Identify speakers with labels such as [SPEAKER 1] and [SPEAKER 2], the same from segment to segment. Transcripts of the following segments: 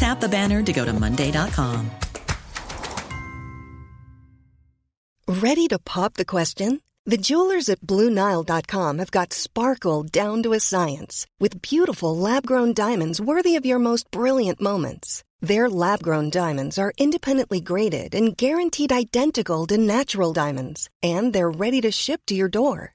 [SPEAKER 1] Tap the banner to go to Monday.com.
[SPEAKER 2] Ready to pop the question? The jewelers at BlueNile.com have got sparkle down to a science with beautiful lab grown diamonds worthy of your most brilliant moments. Their lab grown diamonds are independently graded and guaranteed identical to natural diamonds, and they're ready to ship to your door.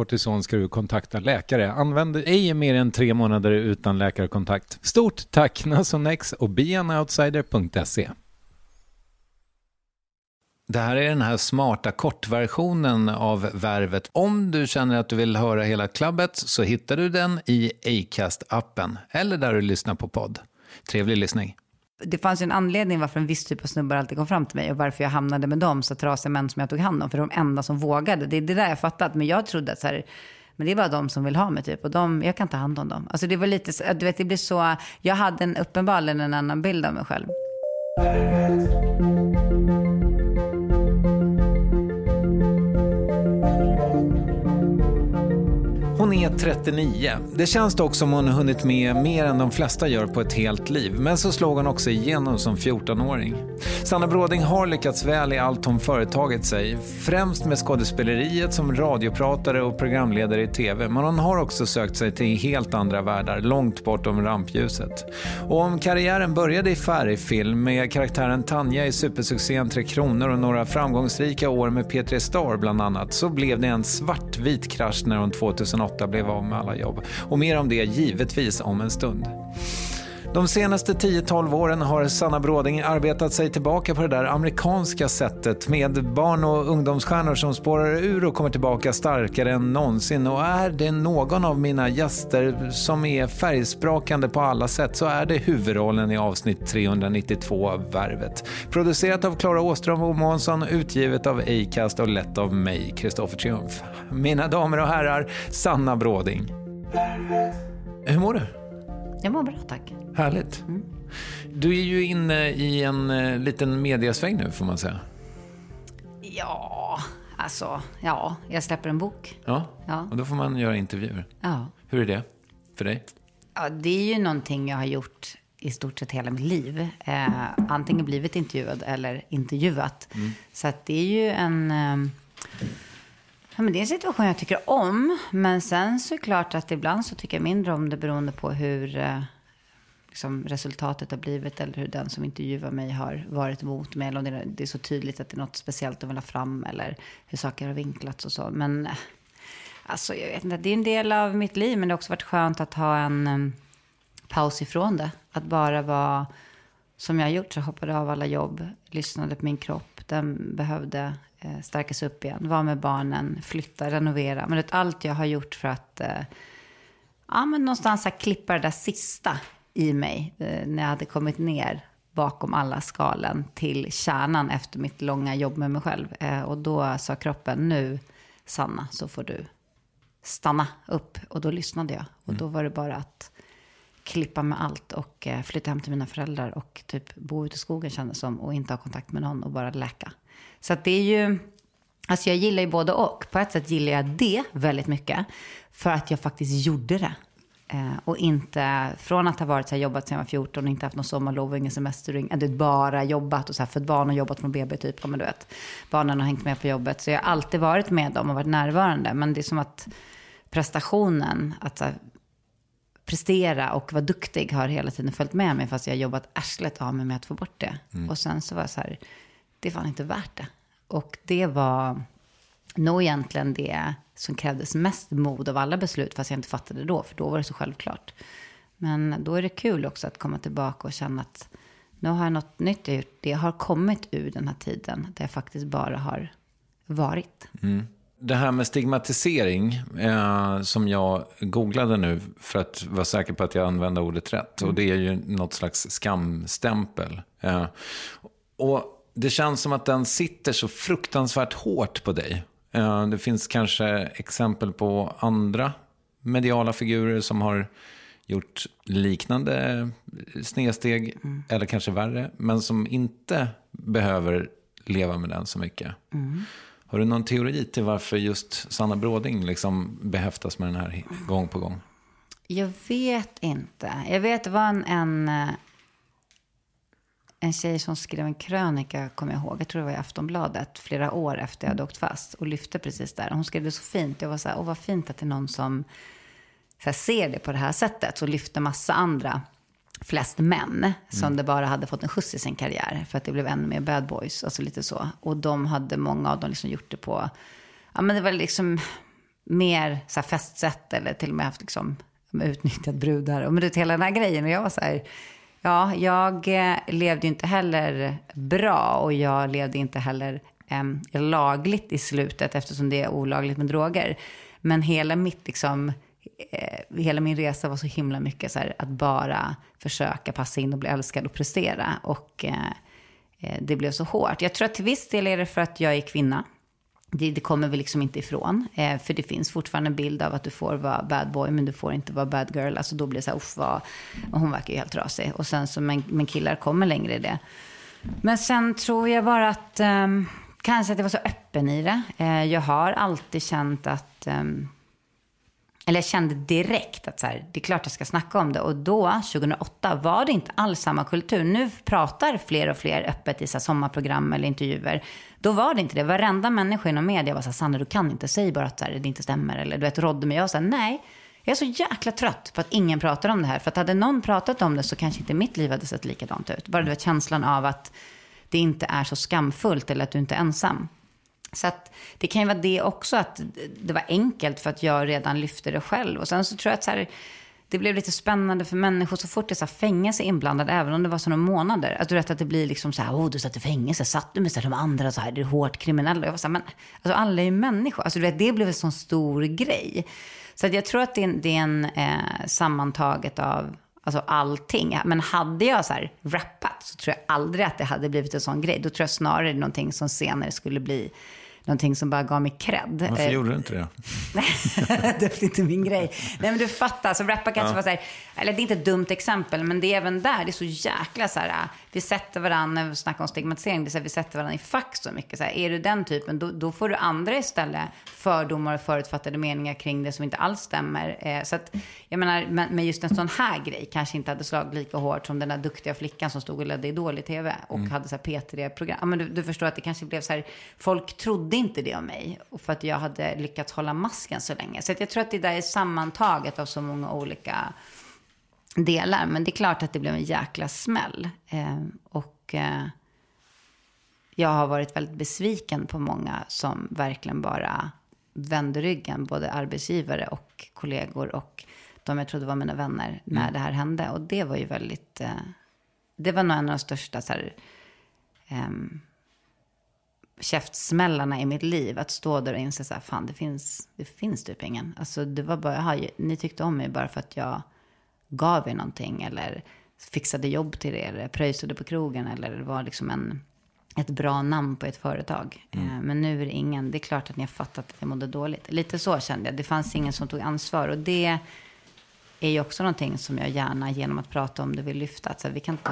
[SPEAKER 3] kortison ska du kontakta läkare. Använd ej mer än tre månader utan läkarkontakt. Stort tack Nasonex och beanoutsider.se. Det här är den här smarta kortversionen av Värvet. Om du känner att du vill höra hela klabbet så hittar du den i Acast-appen eller där du lyssnar på podd. Trevlig lyssning.
[SPEAKER 4] Det fanns ju en anledning varför en viss typ av snubbar alltid kom fram till mig och varför jag hamnade med dem, så trasiga män som jag tog hand om, för de enda som vågade. Det är det där jag fattat, men jag trodde att så här, men det är bara de som vill ha mig typ. Och de, jag kan ta hand om dem. Alltså det var lite, du vet det blir så, jag hade en uppenbarligen en annan bild av mig själv.
[SPEAKER 3] Hon är 39. Det känns dock som hon hunnit med mer än de flesta gör på ett helt liv. Men så slog hon också igenom som 14-åring. Sanna Bråding har lyckats väl i allt hon företagit sig. Främst med skådespeleriet som radiopratare och programledare i TV. Men hon har också sökt sig till helt andra världar, långt bortom rampljuset. Och om karriären började i färgfilm med karaktären Tanja i supersuccén Tre Kronor och några framgångsrika år med P3 Star bland annat, så blev det en svartvit krasch när hon 2008 blev av med alla jobb. Och mer om det givetvis om en stund. De senaste 10-12 åren har Sanna Bråding arbetat sig tillbaka på det där amerikanska sättet med barn och ungdomsstjärnor som spårar ur och kommer tillbaka starkare än någonsin. Och är det någon av mina gäster som är färgsprakande på alla sätt så är det huvudrollen i avsnitt 392 av Värvet. Producerat av Klara Åström och Månsson, utgivet av Acast och lett av mig, Kristoffer Triumf. Mina damer och herrar, Sanna Bråding. Hur mår du?
[SPEAKER 4] Jag mår bra, tack.
[SPEAKER 3] Härligt. Mm. Du är ju inne i en eh, liten mediasväng nu, får man säga.
[SPEAKER 4] Ja, alltså, ja, jag släpper en bok.
[SPEAKER 3] Ja, ja. och då får man göra intervjuer.
[SPEAKER 4] Ja.
[SPEAKER 3] Hur är det för dig?
[SPEAKER 4] Ja, det är ju någonting jag har gjort i stort sett hela mitt liv. Eh, antingen blivit intervjuad eller intervjuat. Mm. Så att det är ju en... Eh, Ja, men det är en situation jag tycker om. Men sen så är det klart att ibland så tycker jag mindre om det beroende på hur eh, liksom, resultatet har blivit. Eller hur den som intervjuar mig har varit emot mig. Eller om det, det är så tydligt att det är något speciellt de vill ha fram. Eller hur saker har vinklats och så. Men eh, alltså jag vet inte. Det är en del av mitt liv. Men det har också varit skönt att ha en um, paus ifrån det. Att bara vara som jag har gjort. Så hoppade av alla jobb. Lyssnade på min kropp. Den behövde eh, stärkas upp igen. Vara med barnen, flytta, renovera. Men det, allt jag har gjort för att eh, ja, men någonstans här, klippa det där sista i mig. Eh, när jag hade kommit ner bakom alla skalen till kärnan efter mitt långa jobb med mig själv. Eh, och då sa kroppen, nu Sanna, så får du stanna upp. Och då lyssnade jag. Och då var det bara att klippa med allt och eh, flytta hem till mina föräldrar och typ bo ute i skogen kändes som och inte ha kontakt med någon och bara läka. Så att det är ju, alltså jag gillar ju både och. På ett sätt gillar jag det väldigt mycket för att jag faktiskt gjorde det. Eh, och inte, från att ha varit så här, jobbat sedan jag var 14 och inte haft någon sommarlov och ingen semester, eller bara jobbat och så här, fött barn och jobbat från BB typ, men du vet. Barnen har hängt med på jobbet. Så jag har alltid varit med dem och varit närvarande. Men det är som att prestationen, att här, prestera och vara duktig har hela tiden följt med mig. Fast jag har jobbat arslet av mig med att få bort det. Mm. Och sen så var jag så här, det är fan inte värt det. Och det var nog egentligen det som krävdes mest mod av alla beslut, fast jag inte fattade det då, för då var det så självklart. Men då är det kul också att komma tillbaka och känna att nu har jag något nytt jag gjort. Det har kommit ur den här tiden där jag faktiskt bara har varit.
[SPEAKER 3] Mm. Det här med stigmatisering, eh, som jag googlade nu för att vara säker på att jag använde ordet rätt. Mm. Och det är ju något slags skamstämpel. Eh, och det känns som att den sitter så fruktansvärt hårt på dig. Eh, det finns kanske exempel på andra mediala figurer som har gjort liknande snedsteg, mm. eller kanske värre, men som inte behöver leva med den så mycket. Mm. Har du någon teori till varför just Sanna Bråding liksom behäftas med den här gång på gång?
[SPEAKER 4] Jag vet inte. Jag vet, det var en, en eh, en tjej som skrev en krönika, kommer jag ihåg, jag tror det var i Aftonbladet, flera år efter jag hade åkt fast och lyfte precis där. Hon skrev det så fint. Jag var så här, åh vad fint att det är någon som här, ser det på det här sättet och lyfter massa andra, flest män, som mm. det bara hade fått en skjuts i sin karriär. För att det blev ännu mer bad boys, alltså lite så. Och de hade, många av dem liksom gjort det på, ja men det var liksom mer så här festsätt eller till och med haft liksom utnyttjat brudar. Och men det hela den här grejen. Och jag var så här, Ja, jag eh, levde inte heller bra och jag levde inte heller eh, lagligt i slutet eftersom det är olagligt med droger. Men hela mitt liksom, eh, hela min resa var så himla mycket så här, att bara försöka passa in och bli älskad och prestera. Och eh, eh det blev så hårt. Jag tror att till viss del är det för att jag är kvinna. Det, det, kommer vi liksom inte ifrån. Eh, för det finns fortfarande en bild av att du får vara bad boy, men du får inte vara bad girl. Alltså då blir det så här, uff vad... Och hon verkar ju helt rasig. Och sen så, men, men killar kommer längre i det. Men sen tror jag bara att, eh, kanske att jag var så öppen i det. Eh, jag har alltid känt att, eh, eller jag kände direkt att så här, det är klart jag ska snacka om det. Och då, 2008, var det inte alls samma kultur. Nu pratar fler och fler öppet i så här, sommarprogram eller intervjuer. Då var det inte det. Varenda människa inom media var så här, Sandra du kan inte, säg bara att så här, det inte stämmer. Eller du vet, rådde mig. Jag sa nej. Jag är så jäkla trött på att ingen pratar om det här. För att hade någon pratat om det så kanske inte mitt liv hade sett likadant ut. Bara du vet känslan av att det inte är så skamfullt eller att du inte är ensam. Så att det kan ju vara det också, att det var enkelt för att jag redan lyfte det själv. Och sen så tror jag att så här, det blev lite spännande för människor så fort det är så här fängelse inblandad, även om det var så några månader. Att du vet att det blir liksom så här, åh du satt i fängelse, satt du med så här, de andra så här, det är hårt kriminella. Jag var så här, men alltså alla är ju människor. Alltså du vet, det blev en sån stor grej. Så att jag tror att det är, det är en eh, sammantaget av Alltså allting. Men hade jag så här rappat så tror jag aldrig att det hade blivit en sån grej. Då tror jag snarare det är någonting som senare skulle bli någonting som bara gav mig cred.
[SPEAKER 3] Varför eh, gjorde du inte det?
[SPEAKER 4] det är inte min grej. Nej men du fattar, så rappa kanske ja. var så här, eller det är inte ett dumt exempel, men det är även där, det är så jäkla så här, vi sätter varandra, när vi snackar om stigmatisering, det är så här, vi sätter varandra i fack så mycket. Så här, är du den typen, då, då, får du andra istället fördomar och förutfattade meningar kring det som inte alls stämmer. Eh, så att, jag menar, men, men, just en sån här grej kanske inte hade slagit lika hårt som den där duktiga flickan som stod och ledde Idol i tv och mm. hade så här P3-program. Ja, men du, du, förstår att det kanske blev så här, folk trodde inte det om mig. Och för att jag hade lyckats hålla masken så länge. Så jag tror att det där är sammantaget av så många olika delar. Men det är klart att det blev en jäkla smäll. Eh, och eh, jag har varit väldigt besviken på många som verkligen bara vände ryggen. Både arbetsgivare och kollegor och de jag trodde var mina vänner när mm. det här hände. Och det var ju väldigt... Eh, det var nog en av de största så här, um, käftsmällarna i mitt liv. Att stå där och inse så här, fan det finns, det finns typ ingen. Alltså det var bara, aha, ni tyckte om mig bara för att jag gav er någonting. Eller fixade jobb till er, pröjsade på krogen. Eller var liksom en, ett bra namn på ett företag. Mm. Eh, men nu är det ingen, det är klart att ni har fattat att jag mådde dåligt. Lite så kände jag, det fanns ingen som tog ansvar. Och det är ju också någonting som jag gärna genom att prata om det vill lyfta. Att så här, vi, kan inte,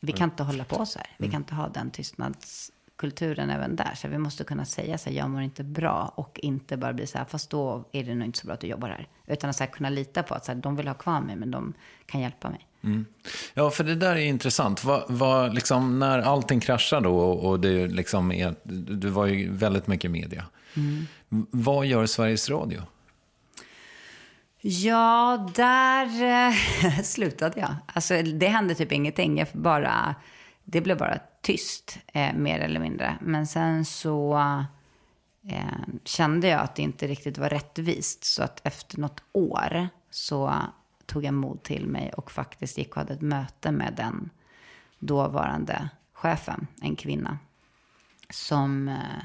[SPEAKER 4] vi kan inte hålla på så här. Vi kan inte ha den tystnads kulturen även där. Så vi måste kunna säga så här, jag mår inte bra och inte bara bli så här, fast då är det nog inte så bra att du jobbar här. Utan att så här, kunna lita på att så här, de vill ha kvar mig, men de kan hjälpa mig. Mm.
[SPEAKER 3] Ja, för det där är intressant. Vad, vad, liksom, när allting kraschar då och, det liksom är, du var ju väldigt mycket media. Mm. Vad gör Sveriges Radio?
[SPEAKER 4] Ja, där eh, slutade jag. Alltså, det hände typ ingenting. Jag bara, det blev bara tyst, eh, mer eller mindre. Men sen så eh, kände jag att det inte riktigt var rättvist. Så att efter något år så tog jag mod till mig och faktiskt gick och hade ett möte med den dåvarande chefen, en kvinna, som eh,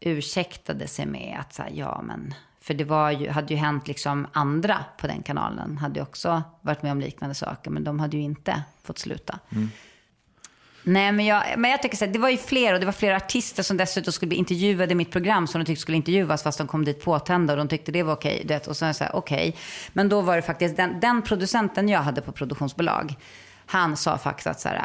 [SPEAKER 4] ursäktade sig med att säga ja men, för det var ju, hade ju hänt liksom andra på den kanalen, hade ju också varit med om liknande saker, men de hade ju inte fått sluta. Mm. Nej, men jag, men jag tycker så här, det var ju fler och det var flera artister som dessutom skulle bli intervjuade i mitt program som de tyckte skulle intervjuas fast de kom dit påtända och de tyckte det var okej. Det, och sen så här, okej. Okay. Men då var det faktiskt den, den producenten jag hade på produktionsbolag. Han sa faktiskt att så här,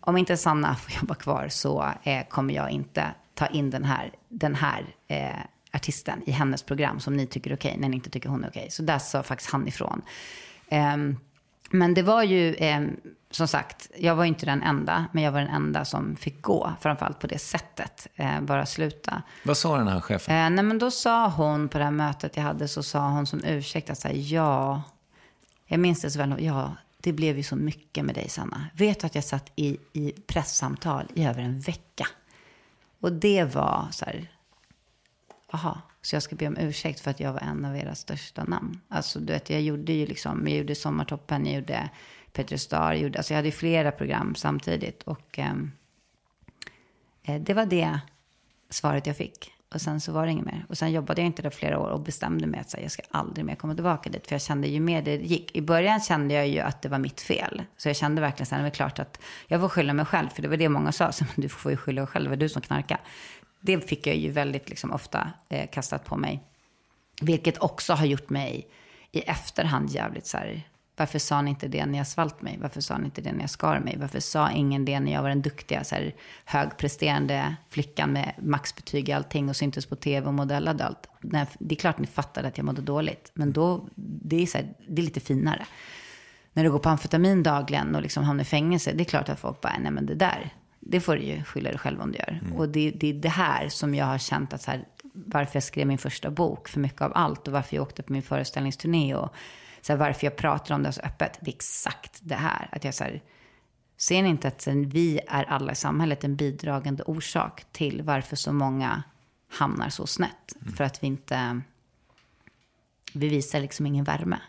[SPEAKER 4] om inte Sanna får jobba kvar så eh, kommer jag inte ta in den här, den här eh, artisten i hennes program som ni tycker är okej när ni inte tycker hon är okej. Så där sa faktiskt han ifrån. Eh, men det var ju, eh, som sagt, jag var inte den enda, men jag var den enda som fick gå, framförallt på det sättet, eh, bara sluta.
[SPEAKER 3] Vad sa den här chefen?
[SPEAKER 4] Eh, nej, men då sa hon på det här mötet jag hade, så sa hon som ursäkt att säga ja, jag minns det så väl, ja, det blev ju så mycket med dig Sanna. Vet du att jag satt i, i presssamtal i över en vecka? Och det var så här, aha, så jag ska be om ursäkt för att jag var en av era största namn. Alltså du vet, jag gjorde ju liksom, jag gjorde Sommartoppen, jag gjorde Peter Star, gjorde, alltså jag hade ju flera program samtidigt. Och ehm, eh, det var det svaret jag fick. Och sen så var det inget mer. Och sen jobbade jag inte där flera år och bestämde mig att här, jag ska aldrig mer komma tillbaka dit. För jag kände ju mer det gick. I början kände jag ju att det var mitt fel. Så jag kände verkligen sen, det var klart att jag får skylla mig själv. För det var det många sa, så, du får ju skylla dig själv, det var du som knarkade det fick jag ju väldigt liksom, ofta eh, kastat på mig. Vilket också har gjort mig i efterhand jävligt så här, varför sa ni inte det när jag svalt mig? Varför sa ni inte det när jag skar mig? Varför sa ingen det när jag var den duktiga, så här, högpresterande flickan med maxbetyg i allting och syntes på tv och modellade allt? Det är klart ni fattade att jag mådde dåligt, men då, det är, så här, det är lite finare. När du går på amfetamin dagligen och liksom hamnar i fängelse, det är klart att folk bara, nej men det där, det får du ju skylla dig själv om du gör. Och det, det är det här som jag har känt att så här, varför jag skrev min första bok, för mycket av allt, och varför jag åkte på min föreställningsturné och så här, varför jag pratar om det så öppet. Det är exakt det här. Att jag så här, ser ni inte att vi är alla i samhället en bidragande orsak till varför så många hamnar så snett? För att vi inte, vi visar liksom ingen värme.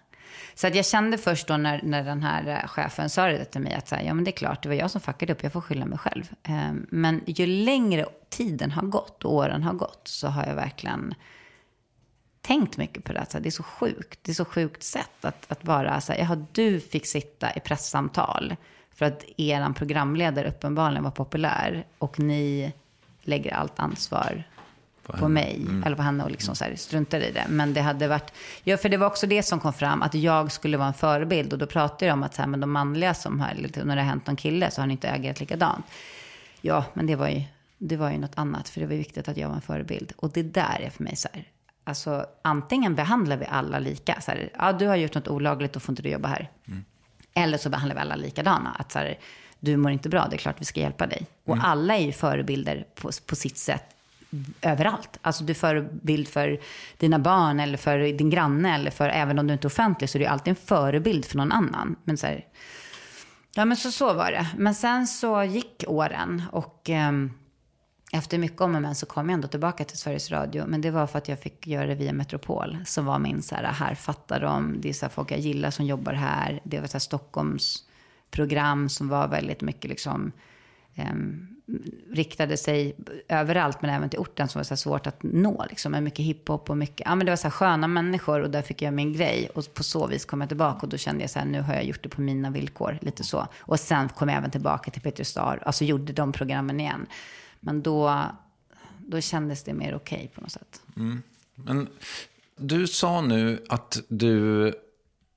[SPEAKER 4] Så att jag kände först då när, när den här eh, chefen sa det till mig att så här, ja men det är klart, det var jag som fuckade upp, jag får skylla mig själv. Eh, Men ju längre tiden har gått och åren har gått så har jag verkligen tänkt mycket på det. Så här, det är så sjukt, det är så sjukt sätt att, att bara så här, jaha du fick sitta i presssamtal för att er programledare uppenbarligen var populär och ni lägger allt ansvar på, mig eller på henne och liksom så här, struntar i det. Men det hade varit, ja för det var också det som kom fram, att jag skulle vara en förebild. Och då pratade jag om att så här, men de manliga som har, när det har hänt någon kille så har ni inte agerat likadant. Ja, men det var ju, det var ju något annat, för det var ju viktigt att jag var en förebild. Och det där är för mig så här, alltså antingen behandlar vi alla lika, så här, ja du har gjort något olagligt, då får inte du jobba här. Eller så behandlar vi alla likadana. Att så här, du mår inte bra, det är klart vi ska hjälpa dig. Och alla är ju förebilder på, på sitt sätt överallt. Alltså du är förebild för dina barn eller för din granne eller för, även om du inte är offentlig så är du alltid en förebild för någon annan. Men så här, ja men så, så var det. Men sen så gick åren och ehm, efter mycket om och men så kom jag ändå tillbaka till Sveriges Radio. Men det var för att jag fick göra det via Metropol. Som var min så här, här fattar de. Det är så här folk jag gillar som jobbar här. Det var så här Stockholms program som var väldigt mycket liksom eh, riktade sig överallt men även till orten som var så här svårt att nå. Liksom, med mycket hiphop och mycket, ja men det var så här sköna människor och där fick jag min grej. Och på så vis kom jag tillbaka och då kände jag så här, nu har jag gjort det på mina villkor, lite så. Och sen kom jag även tillbaka till Peter Star, alltså gjorde de programmen igen. Men då, då kändes det mer okej på något sätt.
[SPEAKER 3] Men du sa nu att du,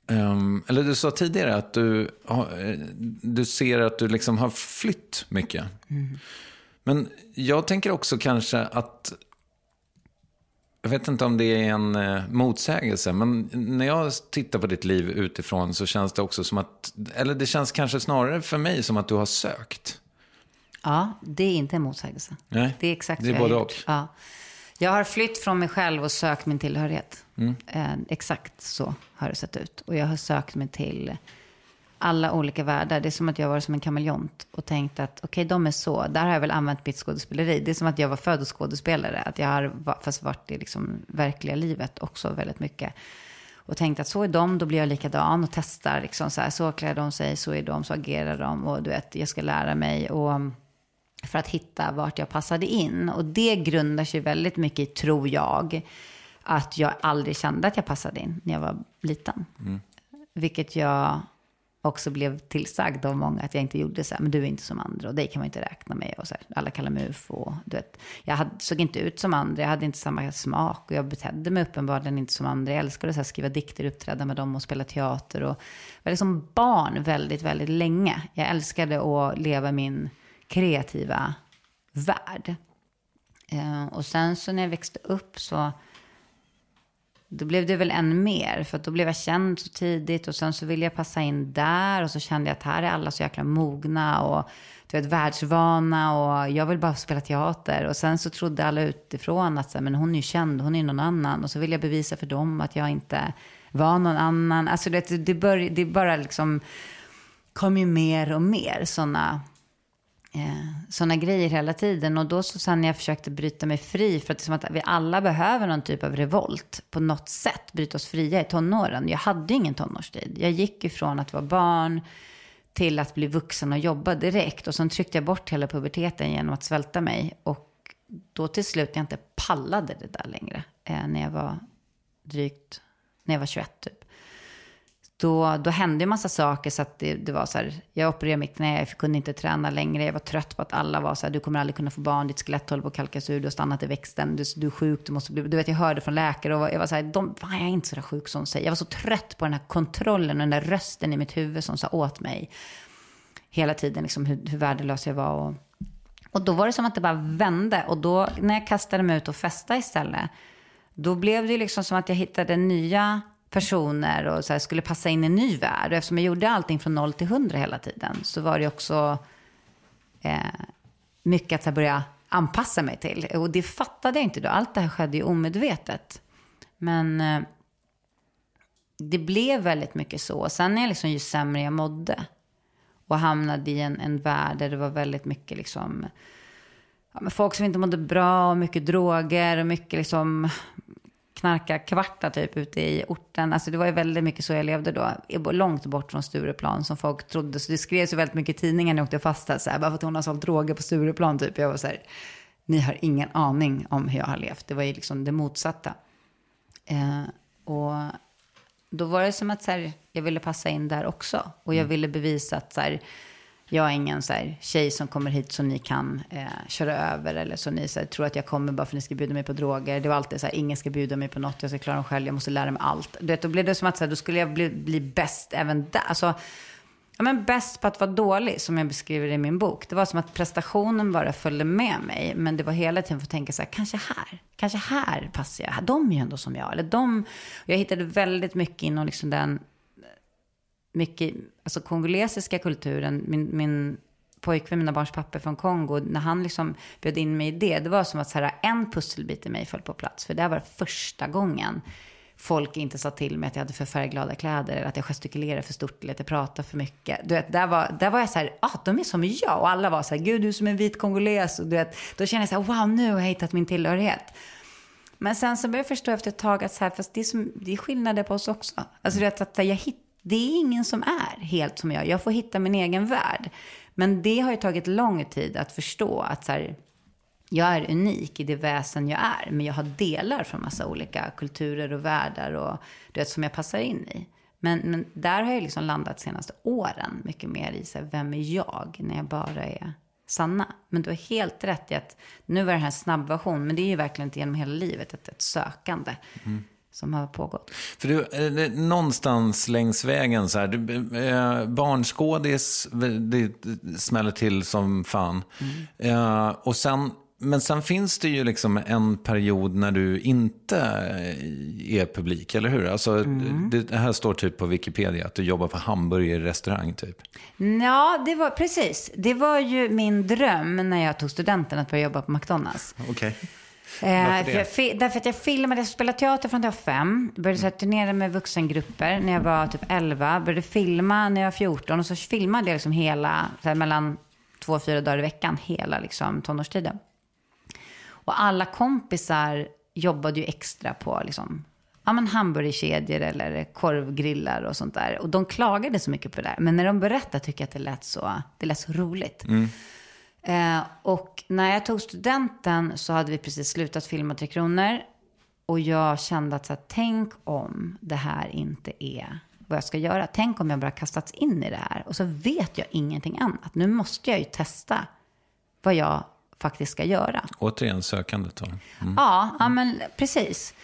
[SPEAKER 3] ehm, eller du sa tidigare att du, eh, du ser att du liksom har flytt mycket. Men jag tänker också kanske att, jag vet inte om det är en eh, motsägelse, men när jag tittar på ditt liv utifrån så känns det också som att, eller det känns kanske snarare för mig som att du har sökt.
[SPEAKER 4] Ja, det är inte en motsägelse.
[SPEAKER 3] Nej,
[SPEAKER 4] Det är exakt
[SPEAKER 3] det är
[SPEAKER 4] jag
[SPEAKER 3] både och.
[SPEAKER 4] Ja. Jag har flytt från mig själv och sökt min tillhörighet.
[SPEAKER 3] Mm.
[SPEAKER 4] Eh, exakt så har det sett ut. Och jag har sökt mig till alla olika världar. Det är som att jag var som en kameleont och tänkt att okej, de är så. Där har jag väl använt mitt skådespeleri. Det är som att jag var född skådespelare. Att jag har fast varit i liksom verkliga livet också väldigt mycket. Och tänkt att så är de, då blir jag likadan och testar. Liksom så, här, så klär de sig, så är de, så agerar de. Och du vet, jag ska lära mig. Och för att hitta vart jag passade in. Och det grundar sig väldigt mycket i, tror jag, att jag aldrig kände att jag passade in när jag var liten. Vilket jag också blev tillsagd av många att jag inte gjorde så här, men du är inte som andra och dig kan man inte räkna med. Och så här, alla kallar mig ufo. och Du vet, jag hade, såg inte ut som andra, jag hade inte samma smak och jag betedde mig uppenbarligen inte som andra. Jag älskade så här, skriva dikter, uppträda med dem och spela teater. Och var liksom barn väldigt, väldigt länge. Jag älskade att leva min kreativa värld. Eh, och sen så när jag växte upp så då blev det väl än mer. För att då blev jag känd så tidigt och sen så ville jag passa in där. Och så kände jag att här är alla så jäkla mogna och du vet, världsvana och jag vill bara spela teater. Och sen så trodde alla utifrån att så men hon är ju känd, hon är någon annan. Och så ville jag bevisa för dem att jag inte var någon annan. Alltså det, det, bör, det bara liksom kom ju mer och mer sådana eh, sådana grejer hela tiden. Och då så sen när jag försökte bryta mig fri, för att det är som att vi alla behöver någon typ av revolt på något sätt, bryta oss fria i tonåren. Jag hade ju ingen tonårstid. Jag gick ifrån att vara barn till att bli vuxen och jobba direkt. Och sen tryckte jag bort hela puberteten genom att svälta mig. Och då till slut jag inte pallade det där längre, eh, när jag var drygt, när jag var 21 typ då, då hände en massa saker så att det, det var så här, jag opererade mitt knä, jag kunde inte träna längre, jag var trött på att alla var så här, du kommer aldrig kunna få barn, ditt skelett håller på att kalkas ur, du har stannat i växten, du, du är sjuk, du måste bli, du vet jag hörde från läkare och jag var så här, de, fan, jag är inte så där sjuk som de säger. Jag var så trött på den här kontrollen och den där rösten i mitt huvud som sa åt mig hela tiden, liksom hur, hur värdelös jag var och, och då var det som att det bara vände och då när jag kastade mig ut och festade istället, då blev det liksom som att jag hittade nya personer och så här, skulle passa in i en ny värld. Och eftersom jag gjorde allting från noll till hundra hela tiden så var det också eh, mycket att här, börja anpassa mig till. Och det fattade jag inte då. Allt det här skedde ju omedvetet. Men eh, det blev väldigt mycket så. Sen är jag liksom ju sämre jag mådde och hamnade i en, en värld där det var väldigt mycket liksom ja, folk som inte mådde bra och mycket droger och mycket liksom knarka kvarta typ ute i orten. Alltså det var ju väldigt mycket så jag levde då. Långt bort från Stureplan som folk trodde. Så det skrevs ju väldigt mycket i tidningen när jag åkte fast. Så här, bara för att hon har sålt droger på Stureplan typ. Jag var så här, ni har ingen aning om hur jag har levt. Det var ju liksom det motsatta. Eh, och då var det som att så här, jag ville passa in där också. Och jag mm. ville bevisa att så här, jag är ingen så här, tjej som kommer hit så ni kan eh, köra över eller så ni så här, tror att jag kommer bara för att ni ska bjuda mig på droger. Det var alltid så här, ingen ska bjuda mig på något, jag ska klara mig själv, jag måste lära mig allt. Du vet, då blev det som att så här, då skulle jag bli, bli bäst även där. Alltså, ja, men bäst på att vara dålig, som jag beskriver i min bok. Det var som att prestationen bara följde med mig. Men det var hela tiden för att tänka så här, kanske här, kanske här passar jag. De är ju ändå som jag. Eller de, jag hittade väldigt mycket inom liksom den mycket, alltså kongolesiska kulturen, min, min pojkvän, mina barns pappa från Kongo, när han liksom bjöd in mig i det, det var som att så här, en pusselbit i mig föll på plats. För det var första gången folk inte sa till mig att jag hade för färgglada kläder, eller att jag gestikulerade för stort, eller att jag pratade för mycket. Du vet, där var, där var jag så här, ah, de är som jag. Och alla var så här, gud du är som en vit kongoles. Och du vet, då kände jag så här, wow, nu har jag hittat min tillhörighet. Men sen så började jag förstå efter ett tag att så här, fast det är, som, det är skillnader på oss också. Alltså du vet, att jag hittade det är ingen som är helt som jag. Jag får hitta min egen värld. Men det har ju tagit lång tid att förstå att så här, jag är unik i det väsen jag är. Men jag har delar från massa olika kulturer och världar och du vet, som jag passar in i. Men, men där har jag liksom landat de senaste åren mycket mer i så här, vem är jag när jag bara är Sanna. Men du har helt rätt i att nu var det här en snabb version, men det är ju verkligen inte genom hela livet ett, ett sökande. Mm som har pågått.
[SPEAKER 3] För du, eh, någonstans längs vägen så här, du, eh, barnskådis, det smäller till som fan. Mm. Eh, och sen, men sen finns det ju liksom en period när du inte är publik, eller hur? Alltså, mm. det här står typ på Wikipedia att du jobbar på hamburgerrestaurang typ.
[SPEAKER 4] Ja, det var precis. Det var ju min dröm när jag tog studenten att börja jobba på McDonalds.
[SPEAKER 3] Okej. Okay.
[SPEAKER 4] Eh, för jag, därför att jag filmade, jag spelade teater från jag var fem. Började så här, turnera med vuxengrupper när jag var typ 11. Började filma när jag var 14. Och så filmade jag liksom hela, här, mellan två och fyra dagar i veckan, hela liksom, tonårstiden. Och alla kompisar jobbade ju extra på liksom, ja, men hamburgerkedjor eller korvgrillar och sånt där. Och de klagade så mycket på det där. Men när de berättade tycker jag att det lät så, det lät så roligt. Mm. Eh, och när jag tog studenten så hade vi precis slutat filma Tre Kronor. Och jag kände att så här, tänk om det här inte är vad jag ska göra. Tänk om jag bara kastats in i det här. Och så vet jag ingenting annat. Nu måste jag ju testa vad jag faktiskt ska göra.
[SPEAKER 3] Återigen sökandet då. Mm.
[SPEAKER 4] Ja, ja, men precis.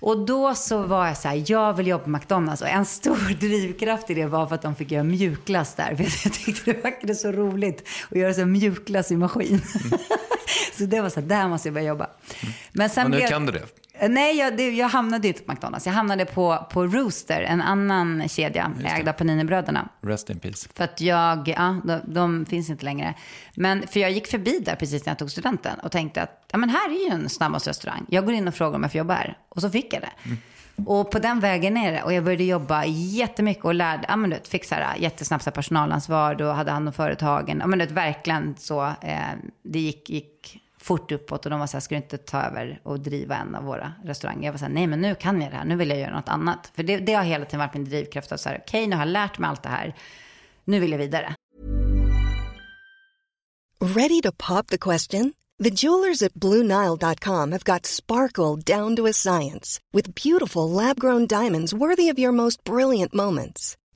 [SPEAKER 4] Och då så var jag så här, jag vill jobba på McDonalds. Och en stor drivkraft i det var för att de fick göra mjukglass där. För jag tyckte det verkade så roligt att göra så mjukglass i maskin. Mm. så det var så här, där måste jag börja jobba.
[SPEAKER 3] Mm. Men sen och nu blev... kan du det?
[SPEAKER 4] Nej, jag, det, jag hamnade inte på McDonalds. Jag hamnade på, på Rooster, en annan kedja ägd av Panini-bröderna.
[SPEAKER 3] Rest in peace.
[SPEAKER 4] För att jag, ja, de, de, finns inte längre. Men för jag gick förbi där precis när jag tog studenten och tänkte att ja, men här är ju en snabbmatsrestaurang. Jag går in och frågar om jag får jobba här. Och så fick jag det. Mm. Och på den vägen ner och jag började jobba jättemycket och lärde, ja men du vet, fick så här jättesnabbt personalansvar och hade hand om företagen. Ja men du vet, verkligen så, eh, det gick, gick fort uppåt och de var så här, ska du inte ta över och driva en av våra restauranger? Jag var så här, nej men nu kan jag det här, nu vill jag göra något annat. För det, det har hela tiden varit min drivkraft att så här, okej okay, nu har jag lärt mig allt det här, nu vill jag vidare.
[SPEAKER 2] Ready to pop the question? The jewelers at BlueNile.com have got sparkle down to a science with beautiful lab grown diamonds worthy of your most brilliant moments.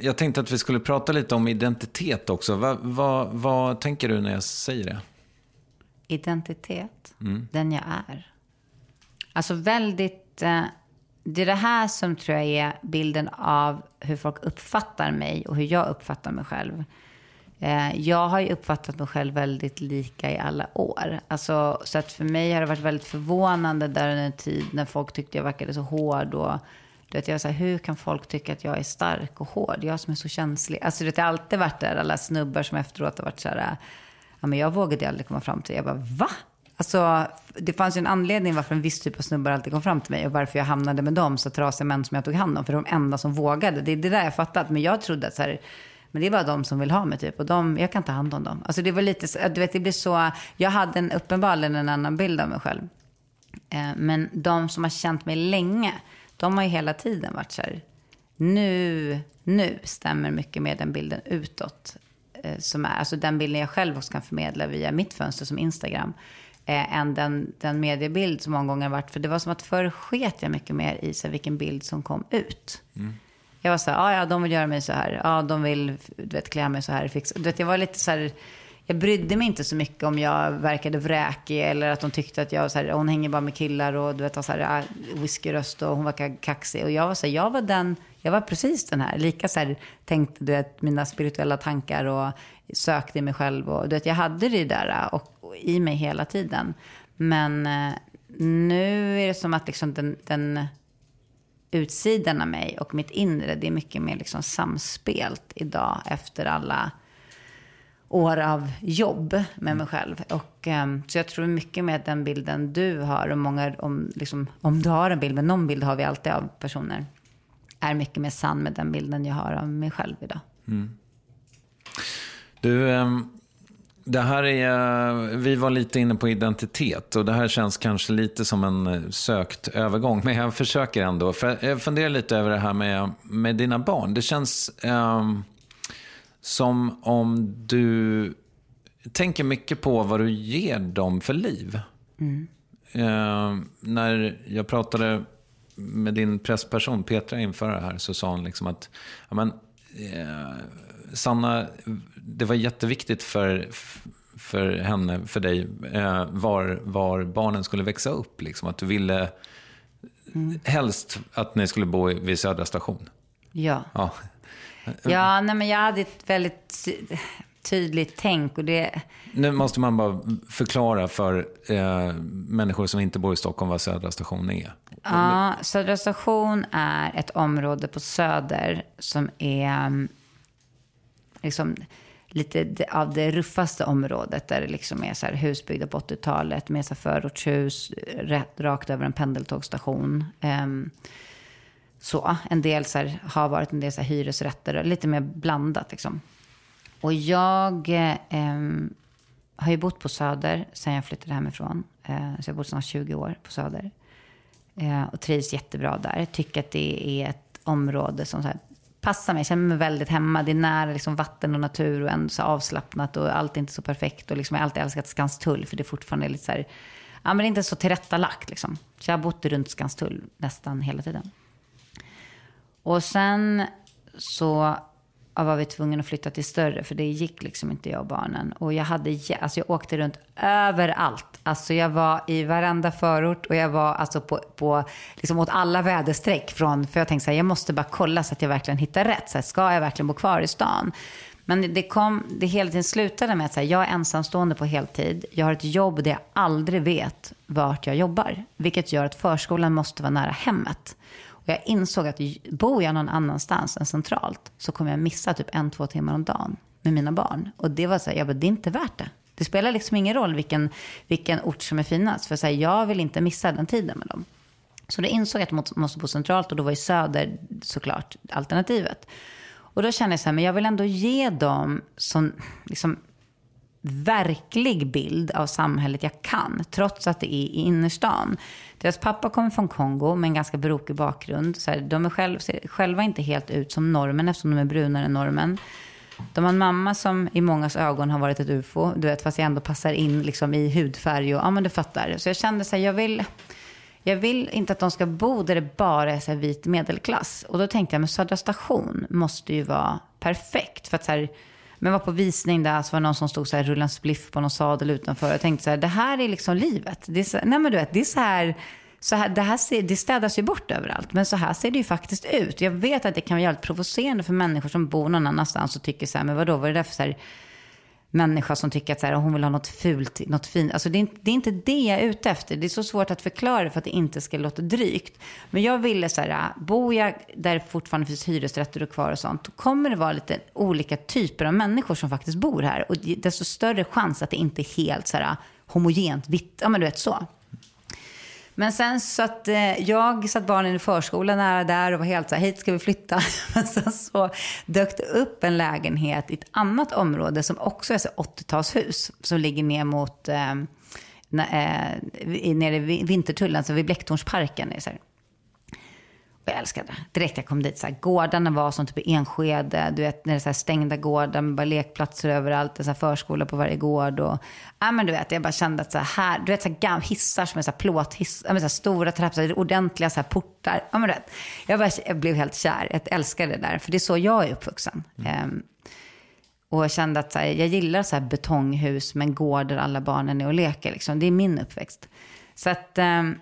[SPEAKER 3] Jag tänkte att vi skulle prata lite om identitet också. Vad, vad, vad tänker du när jag säger det?
[SPEAKER 4] Identitet, den jag är. Alltså väldigt... Eh, det är det här som tror jag är bilden av hur folk uppfattar mig och hur jag uppfattar mig själv. Eh, jag har ju uppfattat mig själv väldigt lika i alla år. Alltså, så att för mig har det varit väldigt förvånande där under en tid när folk tyckte jag verkade så hård. Och, du vet, jag så här, hur kan folk tycka att jag är stark och hård? Jag som är så känslig. Alltså, det jag har alltid varit där, alla snubbar som efteråt har varit så här, ja men jag vågade aldrig komma fram till Jag bara, va? Alltså, det fanns ju en anledning varför en viss typ av snubbar alltid kom fram till mig och varför jag hamnade med dem, så trasiga män som jag tog hand om. För de enda som vågade. Det är det där jag fattat. Men jag trodde att så här, men det är bara de som vill ha mig typ. Och de, jag kan ta hand om dem. Alltså det var lite, du vet det blir så, jag hade en, uppenbarligen en annan bild av mig själv. Eh, men de som har känt mig länge, de har ju hela tiden varit så här, nu, nu stämmer mycket med den bilden utåt. Eh, som är, alltså den bilden jag själv också kan förmedla via mitt fönster som Instagram. Eh, än den, den mediebild som många gånger varit. För det var som att förr sket jag mycket mer i så här, vilken bild som kom ut. Jag var så här, "Ah, ja, de vill göra mig så här. Ja, de vill, du vet, klä mig så här. Fixa. Du vet, jag var lite så här, jag brydde mig inte så mycket om jag verkade vräkig eller att de tyckte att jag, så här, hon hänger bara med killar och du vet, har så här, äh, whiskyröst och hon verkar kaxig. Och jag var så här, jag var den, jag var precis den här. Lika så här, tänkte du vet, mina spirituella tankar och sökte i mig själv. Och, du vet, jag hade det där och, och i mig hela tiden. Men eh, nu är det som att liksom den, den utsidan av mig och mitt inre, det är mycket mer liksom samspelt idag efter alla år av jobb med mig själv. Och, ehm, så jag tror mycket med den bilden du har och många, om, liksom, om du har en bild, men någon bild har vi alltid av personer, är mycket mer sann med den bilden jag har av mig själv idag.
[SPEAKER 3] Du, ehm, det här är, vi var lite inne på identitet och det här känns kanske lite som en eh, sökt övergång. Men jag försöker ändå. För jag funderar lite över det här med, med dina barn. Det känns ehm, som om du tänker mycket på vad du ger dem för liv. Ehm, när jag pratade med din pressperson Petra inför det här så sa hon liksom att ja, men, eh, Sanna, det var jätteviktigt för, för henne, för dig, eh, var, var barnen skulle växa upp. Liksom. Att du ville helst att ni skulle bo vid Södra station.
[SPEAKER 4] Ja.
[SPEAKER 3] Ja.
[SPEAKER 4] Ja, nej, men jag hade ett väldigt ty- tydligt tänk och det...
[SPEAKER 3] Nu måste man bara förklara för eh, människor som inte bor i Stockholm vad Södra station är.
[SPEAKER 4] Ja, Södra station är ett område på Söder som är mm, liksom lite av det ruffaste området där det liksom är så här hus byggda på 80-talet med så förortshus rätt, rakt över en pendeltågstation. Ehm, så, en del så här, har varit en del så här hyresrätter och lite mer blandat liksom. Och jag eh, har ju bott på Söder sen jag flyttade hemifrån. Eh, så jag har bott snart 20 år på Söder. Eh, och trivs jättebra där. Tycker att det är ett område som så här, passar mig. Jag känner mig väldigt hemma. Det är nära liksom, vatten och natur och ändå så avslappnat och allt är inte så perfekt. Och liksom, jag har alltid älskat Skanstull för det är fortfarande lite så här, ja men det är inte så tillrättalagt liksom. Så jag har bott runt Skanstull nästan hela tiden. Och sen så var vi tvungna att flytta till större, för det gick liksom inte jag och barnen. Och jag, hade, alltså jag åkte runt överallt. Alltså jag var i varenda förort och jag var alltså på, på liksom åt alla väderstreck. Från, för jag tänkte så här, jag måste bara kolla så att jag verkligen hittar rätt. Så här, ska jag verkligen bo kvar i stan? Men det, kom, det hela tiden slutade med att här, jag är ensamstående på heltid. Jag har ett jobb där jag aldrig vet vart jag jobbar. Vilket gör att förskolan måste vara nära hemmet. Och jag insåg att bor jag någon annanstans än centralt så kommer jag missa typ en, två timmar om dagen med mina barn. Och det var så här, jag bara, det är inte värt det. Det spelar liksom ingen roll vilken, vilken ort som är finast. För så här, jag vill inte missa den tiden med dem. Så då insåg jag att jag måste bo centralt och då var ju söder såklart alternativet. Och då kände jag så här, men jag vill ändå ge dem som liksom, verklig bild av samhället jag kan, trots att det är i innerstan. Deras pappa kommer från Kongo med en ganska brokig bakgrund. Så här, de är själv, ser själva inte helt ut som normen eftersom de är brunare än normen. De har en mamma som i mångas ögon har varit ett ufo, du vet, fast jag ändå passar in liksom, i hudfärg och ja men du fattar. Så jag kände så här, jag vill, jag vill inte att de ska bo där det bara är så här, vit medelklass. Och då tänkte jag, men Södra station måste ju vara perfekt. För att så här, men var på visning där så var det någon som stod så här rullande spliff på någon sadel utanför. Jag tänkte så här, det här är liksom livet. Det är så, nej men du vet, det är så här, så här, det, här ser, det städas ju bort överallt. Men så här ser det ju faktiskt ut. Jag vet att det kan vara jävligt provocerande för människor som bor någon annanstans och tycker så här, men vadå, vad är det där för så här, människa som tycker att så här, hon vill ha något fult, något fint. Alltså det är, det är inte det jag är ute efter. Det är så svårt att förklara för att det inte ska låta drygt. Men jag ville så här, bor jag där det fortfarande finns hyresrätter och kvar och sånt, då kommer det vara lite olika typer av människor som faktiskt bor här. Och desto större chans att det inte är helt så här homogent, vitt, ja men du vet så. Men sen så att eh, jag satt barnen i förskolan nära där och var helt så här, hit ska vi flytta. Men sen så dök det upp en lägenhet i ett annat område som också är 80-talshus. Som ligger ner mot, eh, eh nere vid Vintertullen, alltså vid Blecktornsparken. Så här jag älskade det. Direkt jag kom dit, så här, gårdarna var som typ Enskede. Du vet, när det är så stängda gårdar med bara lekplatser överallt. En så förskola på varje gård. Och, ja, men du vet, jag bara kände att så här, du vet, så här, hissar som är så här plåthissar, så här, stora trappor, ordentliga så här, portar. Ja, men du vet, jag, bara, jag blev helt kär. Jag älskade det där, för det är så jag är uppvuxen. Mm. Um, och jag kände att så här, jag gillar så här betonghus med en gård där alla barnen är och leker. Liksom. Det är min uppväxt. Så att, um,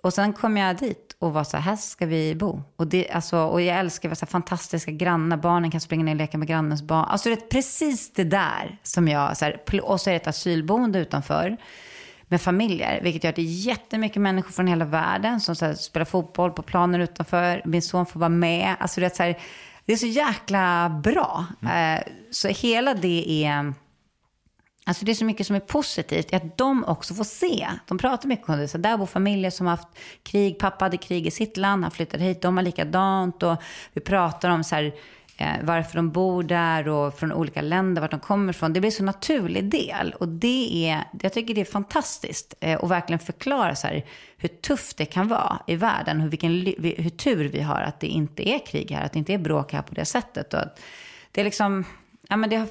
[SPEAKER 4] och sen kom jag dit och var så här, här ska vi bo. Och, det, alltså, och jag älskar så här, fantastiska grannar, barnen kan springa ner och leka med grannens barn. Alltså det är precis det där som jag, så här, och så är det ett asylboende utanför med familjer, vilket gör att det är jättemycket människor från hela världen som så här, spelar fotboll på planen utanför. Min son får vara med. Alltså det är så, här, det är så jäkla bra. Mm. Eh, så hela det är Alltså det är så mycket som är positivt att de också får se. De pratar mycket om det. Så där bor familjer som har haft krig. Pappa hade krig i sitt land, han flyttade hit. De har likadant. Och vi pratar om så här, eh, varför de bor där och från olika länder, vart de kommer ifrån. Det blir så naturlig del. Och det är, jag tycker det är fantastiskt. Eh, och verkligen förklara så här, hur tufft det kan vara i världen. Hur, vilken, hur tur vi har att det inte är krig här. Att det inte är bråk här på det sättet. Och att det är liksom, ja men det har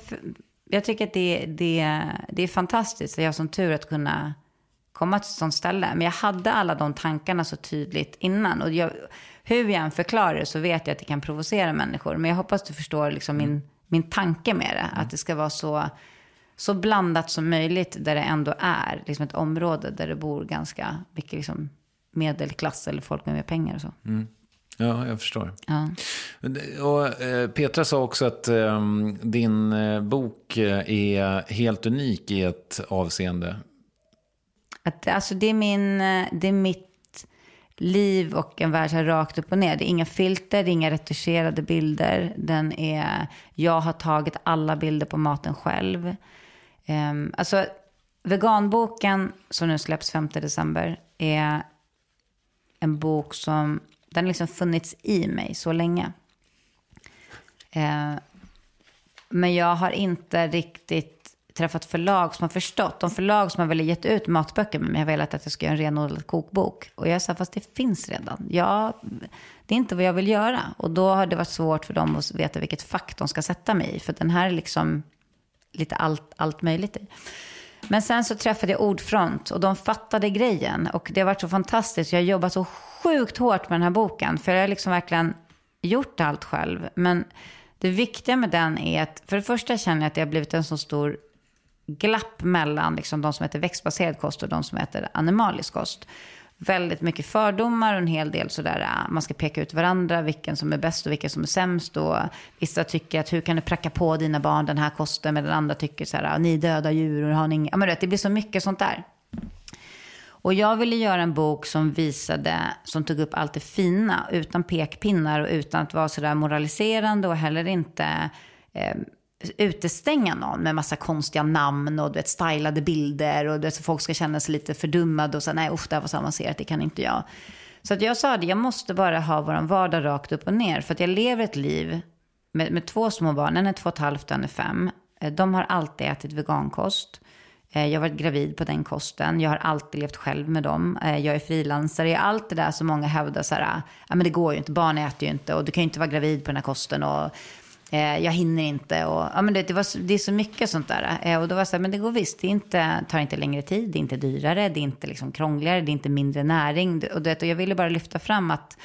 [SPEAKER 4] jag tycker att det, det, det är fantastiskt. Jag har som tur att kunna komma till ett sånt ställe. Men jag hade alla de tankarna så tydligt innan. Och jag, hur jag än förklarar det så vet jag att det kan provocera människor. Men jag hoppas du förstår liksom min, min tanke med det. Att det ska vara så, så blandat som möjligt där det ändå är liksom ett område där det bor ganska mycket liksom medelklass eller folk med mer pengar och så. Mm.
[SPEAKER 3] Ja, jag förstår. Ja. Och, eh, Petra sa också att eh, din eh, bok eh, är helt unik i ett avseende.
[SPEAKER 4] Att, alltså det är, min, eh, det är mitt liv och en värld här rakt upp och ner. Det är inga filter, det är inga retuscherade bilder. Den är, jag har tagit alla bilder på maten själv. Um, alltså, veganboken som nu släpps 5 december är en bok som den har liksom funnits i mig så länge. Eh, men jag har inte riktigt träffat förlag som har förstått. De förlag som har velat gett ut matböcker med mig har velat att jag ska göra en renodlad kokbok. Och jag sa, fast det finns redan. Ja, det är inte vad jag vill göra. Och då har det varit svårt för dem att veta vilket fack de ska sätta mig i. För den här är liksom lite allt, allt möjligt i. Men sen så träffade jag Ordfront och de fattade grejen. Och det har varit så fantastiskt. Jag har jobbat så sjukt hårt med den här boken. För jag har liksom verkligen gjort allt själv. Men Det viktiga med den är att för det första känner jag att det har blivit en så stor glapp mellan liksom, de som äter växtbaserad kost och de som äter animalisk kost. Väldigt mycket fördomar och en hel del sådär, äh, man ska peka ut varandra, vilken som är bäst och vilken som är sämst. Och vissa tycker att hur kan du pracka på dina barn den här kosten, medan andra tycker så här, ni döda djur och har ni inga... Ja, men vet, det blir så mycket sånt där. Och jag ville göra en bok som visade, som tog upp allt det fina, utan pekpinnar och utan att vara sådär moraliserande och heller inte eh, utestänga någon med massa konstiga namn och du vet, stylade bilder och du vet, så folk ska känna sig lite fördummade och säga nej usch det här var så avancerat, det kan inte jag. Så att jag sa det, jag måste bara ha vår vardag rakt upp och ner. För att jag lever ett liv med, med två små barn, en är två och ett halvt och en är fem. Eh, de har alltid ätit vegankost. Eh, jag har varit gravid på den kosten. Jag har alltid levt själv med dem. Eh, jag är frilansare. Allt det där som många hävdar så här, ah, ja men det går ju inte, barn äter ju inte och du kan ju inte vara gravid på den här kosten och eh, jag hinner inte. Och, ja, men det, det, var, det är så mycket sånt där. Eh, och då var jag så här, men det går visst, det inte, tar inte längre tid, det är inte dyrare, det är inte liksom krångligare, det är inte mindre näring. Och, det, och jag ville bara lyfta fram att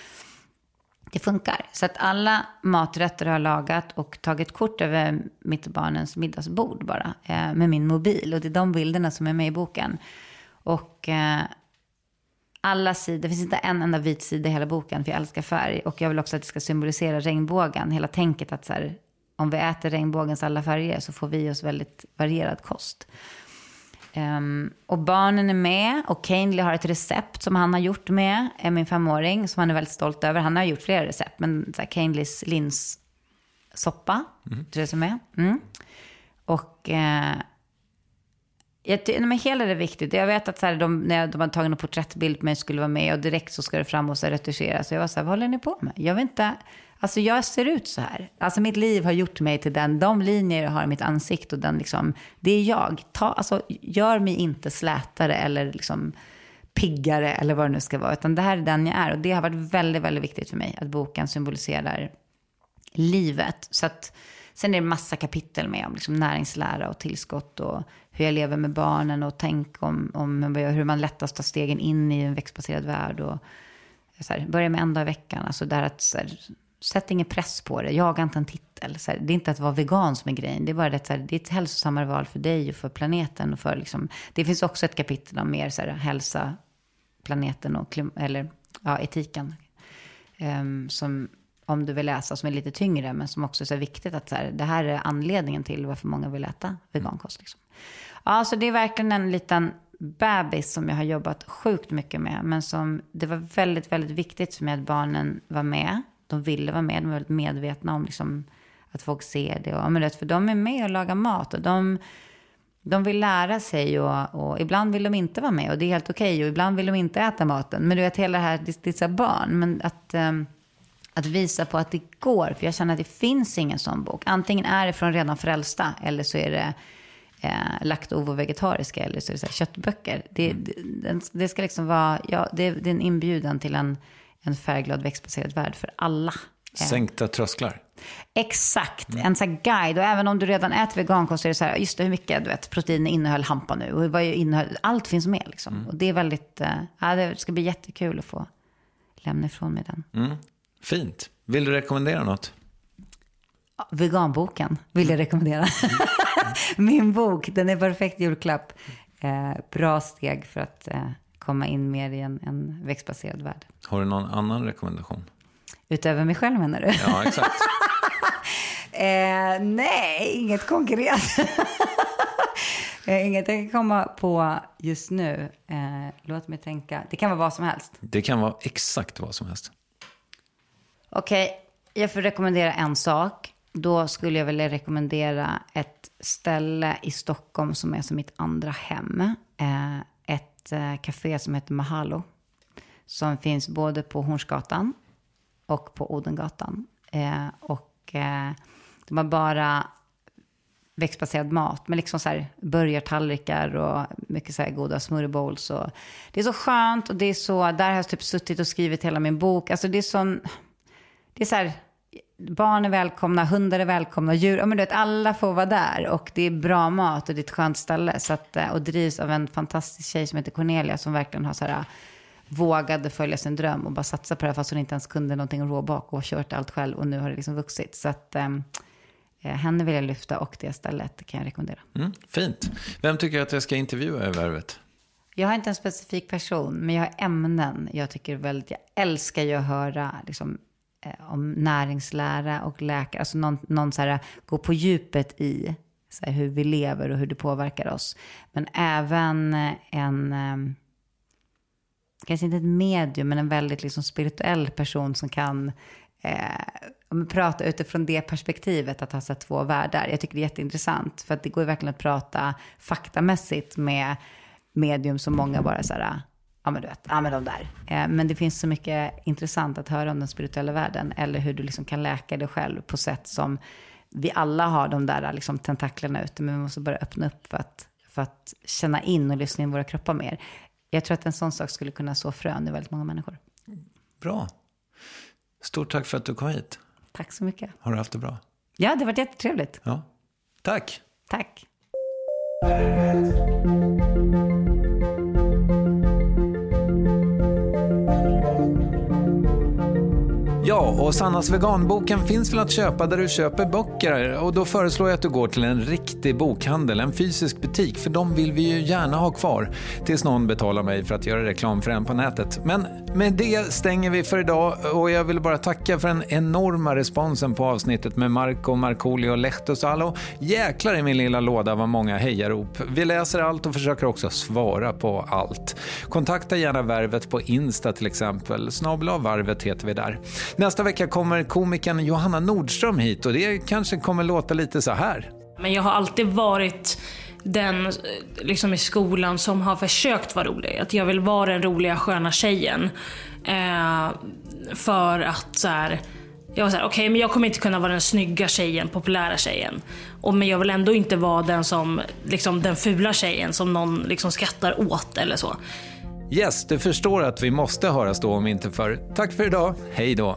[SPEAKER 4] det funkar. Så att alla maträtter har jag lagat och tagit kort över mitt och barnens middagsbord bara. Eh, med min mobil. Och det är de bilderna som är med i boken. Och eh, alla sidor, det finns inte en enda vit sida i hela boken. För jag älskar färg. Och jag vill också att det ska symbolisera regnbågen. Hela tänket att så här, om vi äter regnbågens alla färger så får vi oss väldigt varierad kost. Um, och barnen är med och Kanely har ett recept som han har gjort med, är min femåring, som han är väldigt stolt över. Han har gjort flera recept, men Kanelys linssoppa, mm. tror jag som är. Mm. Och uh, jag, men hela det är viktigt. Jag vet att så här, de, när de har tagit en porträttbild på mig skulle vara med och direkt så ska det fram och så retuscheras. Så jag var så här, vad håller ni på med? Jag vet inte. Alltså jag ser ut så här. Alltså mitt liv har gjort mig till den, de linjer jag har i mitt ansikte och den liksom, det är jag. Ta, alltså, gör mig inte slätare eller liksom piggare eller vad det nu ska vara, utan det här är den jag är. Och det har varit väldigt, väldigt viktigt för mig, att boken symboliserar livet. Så att, sen är det massa kapitel med om liksom näringslära och tillskott och hur jag lever med barnen och tänk om, om hur man lättast tar stegen in i en växtbaserad värld. Och, så här, börja med en dag i veckan. Alltså där att, så här, sätt ingen press på det. Jaga inte en titel. Så här, det är inte att vara vegan som är grejen. Det är bara det, här, det är ett hälsosammare val för dig och för planeten. Och för, liksom, det finns också ett kapitel om mer så här, hälsa, planeten och klim, eller, ja, etiken. Um, som om du vill läsa, som är lite tyngre, men som också är så viktigt att så här, det här är anledningen till varför många vill äta vegankost. Liksom. Ja, så det är verkligen en liten bebis som jag har jobbat sjukt mycket med, men som det var väldigt, väldigt viktigt för mig att barnen var med de ville vara med. De var väldigt medvetna om liksom, att folk ser det. Och, men för de är med och lagar mat. Och de, de vill lära sig och, och ibland vill de inte vara med. Och det är helt okej. Okay, och ibland vill de inte äta maten. Men du vet, hela det här, det, är barn. Men att, um, att visa på att det går. För jag känner att det finns ingen sån bok. Antingen är det från redan frälsta. Eller så är det eh, laktovo-vegetariska. Eller så är det så köttböcker. Det, det, det, ska liksom vara, ja, det, det är en inbjudan till en en färgglad växtbaserad värld för alla.
[SPEAKER 3] Sänkta trösklar.
[SPEAKER 4] Exakt, mm. en sån guide. Och även om du redan äter vegankost så är det så här, just det, hur mycket du vet, protein innehöll hampa nu? Och vad innehöll, allt finns med liksom. Mm. Och det är väldigt, äh, ja, det ska bli jättekul att få lämna ifrån mig den.
[SPEAKER 3] Mm. Fint. Vill du rekommendera något?
[SPEAKER 4] Veganboken vill jag rekommendera. Min bok, den är perfekt julklapp. Eh, bra steg för att eh, komma in mer i en, en växtbaserad värld.
[SPEAKER 3] Har du någon annan rekommendation?
[SPEAKER 4] Utöver mig själv menar du?
[SPEAKER 3] Ja, exakt.
[SPEAKER 4] eh, nej, inget konkret. Eh, inget jag kan komma på just nu. Eh, låt mig tänka. Det kan vara vad som helst.
[SPEAKER 3] Det kan vara exakt vad som helst.
[SPEAKER 4] Okej, okay, jag får rekommendera en sak. Då skulle jag vilja rekommendera ett ställe i Stockholm som är som mitt andra hem. Eh, ett eh, café som heter Mahalo. Som finns både på Hornsgatan och på Odengatan. Eh, och eh, de har bara växtbaserad mat med liksom så här burgartallrikar och mycket så här goda smoothie bowls. Och det är så skönt och det är så, där har jag typ suttit och skrivit hela min bok. Alltså det är sån, det är så här, barn är välkomna, hundar är välkomna, djur, ja men du vet, alla får vara där och det är bra mat och det är ett skönt ställe. Så att, eh, och drivs av en fantastisk tjej som heter Cornelia som verkligen har så här, vågade följa sin dröm och bara satsa på det här fast hon inte ens kunde någonting råbak och kört allt själv och nu har det liksom vuxit. Så att, um, eh, henne vill jag lyfta och det stället kan jag rekommendera.
[SPEAKER 3] Mm, fint. Vem tycker att jag ska intervjua i Värvet?
[SPEAKER 4] Jag har inte en specifik person, men jag har ämnen jag tycker väldigt, jag älskar ju att höra liksom, eh, Eh, om näringslära och läkare, alltså någon, någon så här, gå på djupet i så här, hur vi lever och hur det påverkar oss. Men även en, ehm, kanske inte ett medium, men en väldigt liksom, spirituell person som kan eh, prata utifrån det perspektivet, att ha sett två världar. Jag tycker det är jätteintressant, för att det går ju verkligen att prata faktamässigt med medium som många bara så här, ja men du vet, ja men de där. Eh, men det finns så mycket intressant att höra om den spirituella världen, eller hur du liksom kan läka dig själv på sätt som vi alla har de där liksom tentaklerna ute, men vi måste börja öppna upp för att, för att känna in och lyssna in våra kroppar mer. Jag tror att en sån sak skulle kunna så frön i väldigt många människor.
[SPEAKER 3] Bra. Stort tack för att du kom hit.
[SPEAKER 4] Tack så mycket.
[SPEAKER 3] Har du haft det bra?
[SPEAKER 4] Ja, det har varit jättetrevligt.
[SPEAKER 3] Ja. Tack.
[SPEAKER 4] Tack.
[SPEAKER 3] Ja, och Sannas veganboken finns väl att köpa där du köper böcker och då föreslår jag att du går till en riktig bokhandel, en fysisk butik, för de vill vi ju gärna ha kvar tills någon betalar mig för att göra reklam för en på nätet. Men med det stänger vi för idag och jag vill bara tacka för den enorma responsen på avsnittet med Marco, Markoolio Lehtosalo. Jäklar i min lilla låda vad många hejarop. Vi läser allt och försöker också svara på allt. Kontakta gärna Värvet på Insta till exempel. Snabla varvet heter vi där. Nästa vecka kommer komikern Johanna Nordström hit och det kanske kommer låta lite så här.
[SPEAKER 5] Men jag har alltid varit den liksom i skolan som har försökt vara rolig. Att jag vill vara den roliga sköna tjejen. Eh, för att så här, jag var såhär, okej okay, men jag kommer inte kunna vara den snygga tjejen, populära tjejen. Och, men jag vill ändå inte vara den som, liksom den fula tjejen som någon liksom skrattar åt eller så.
[SPEAKER 3] Yes, du förstår att vi måste höras då om inte för. Tack för idag, hej då.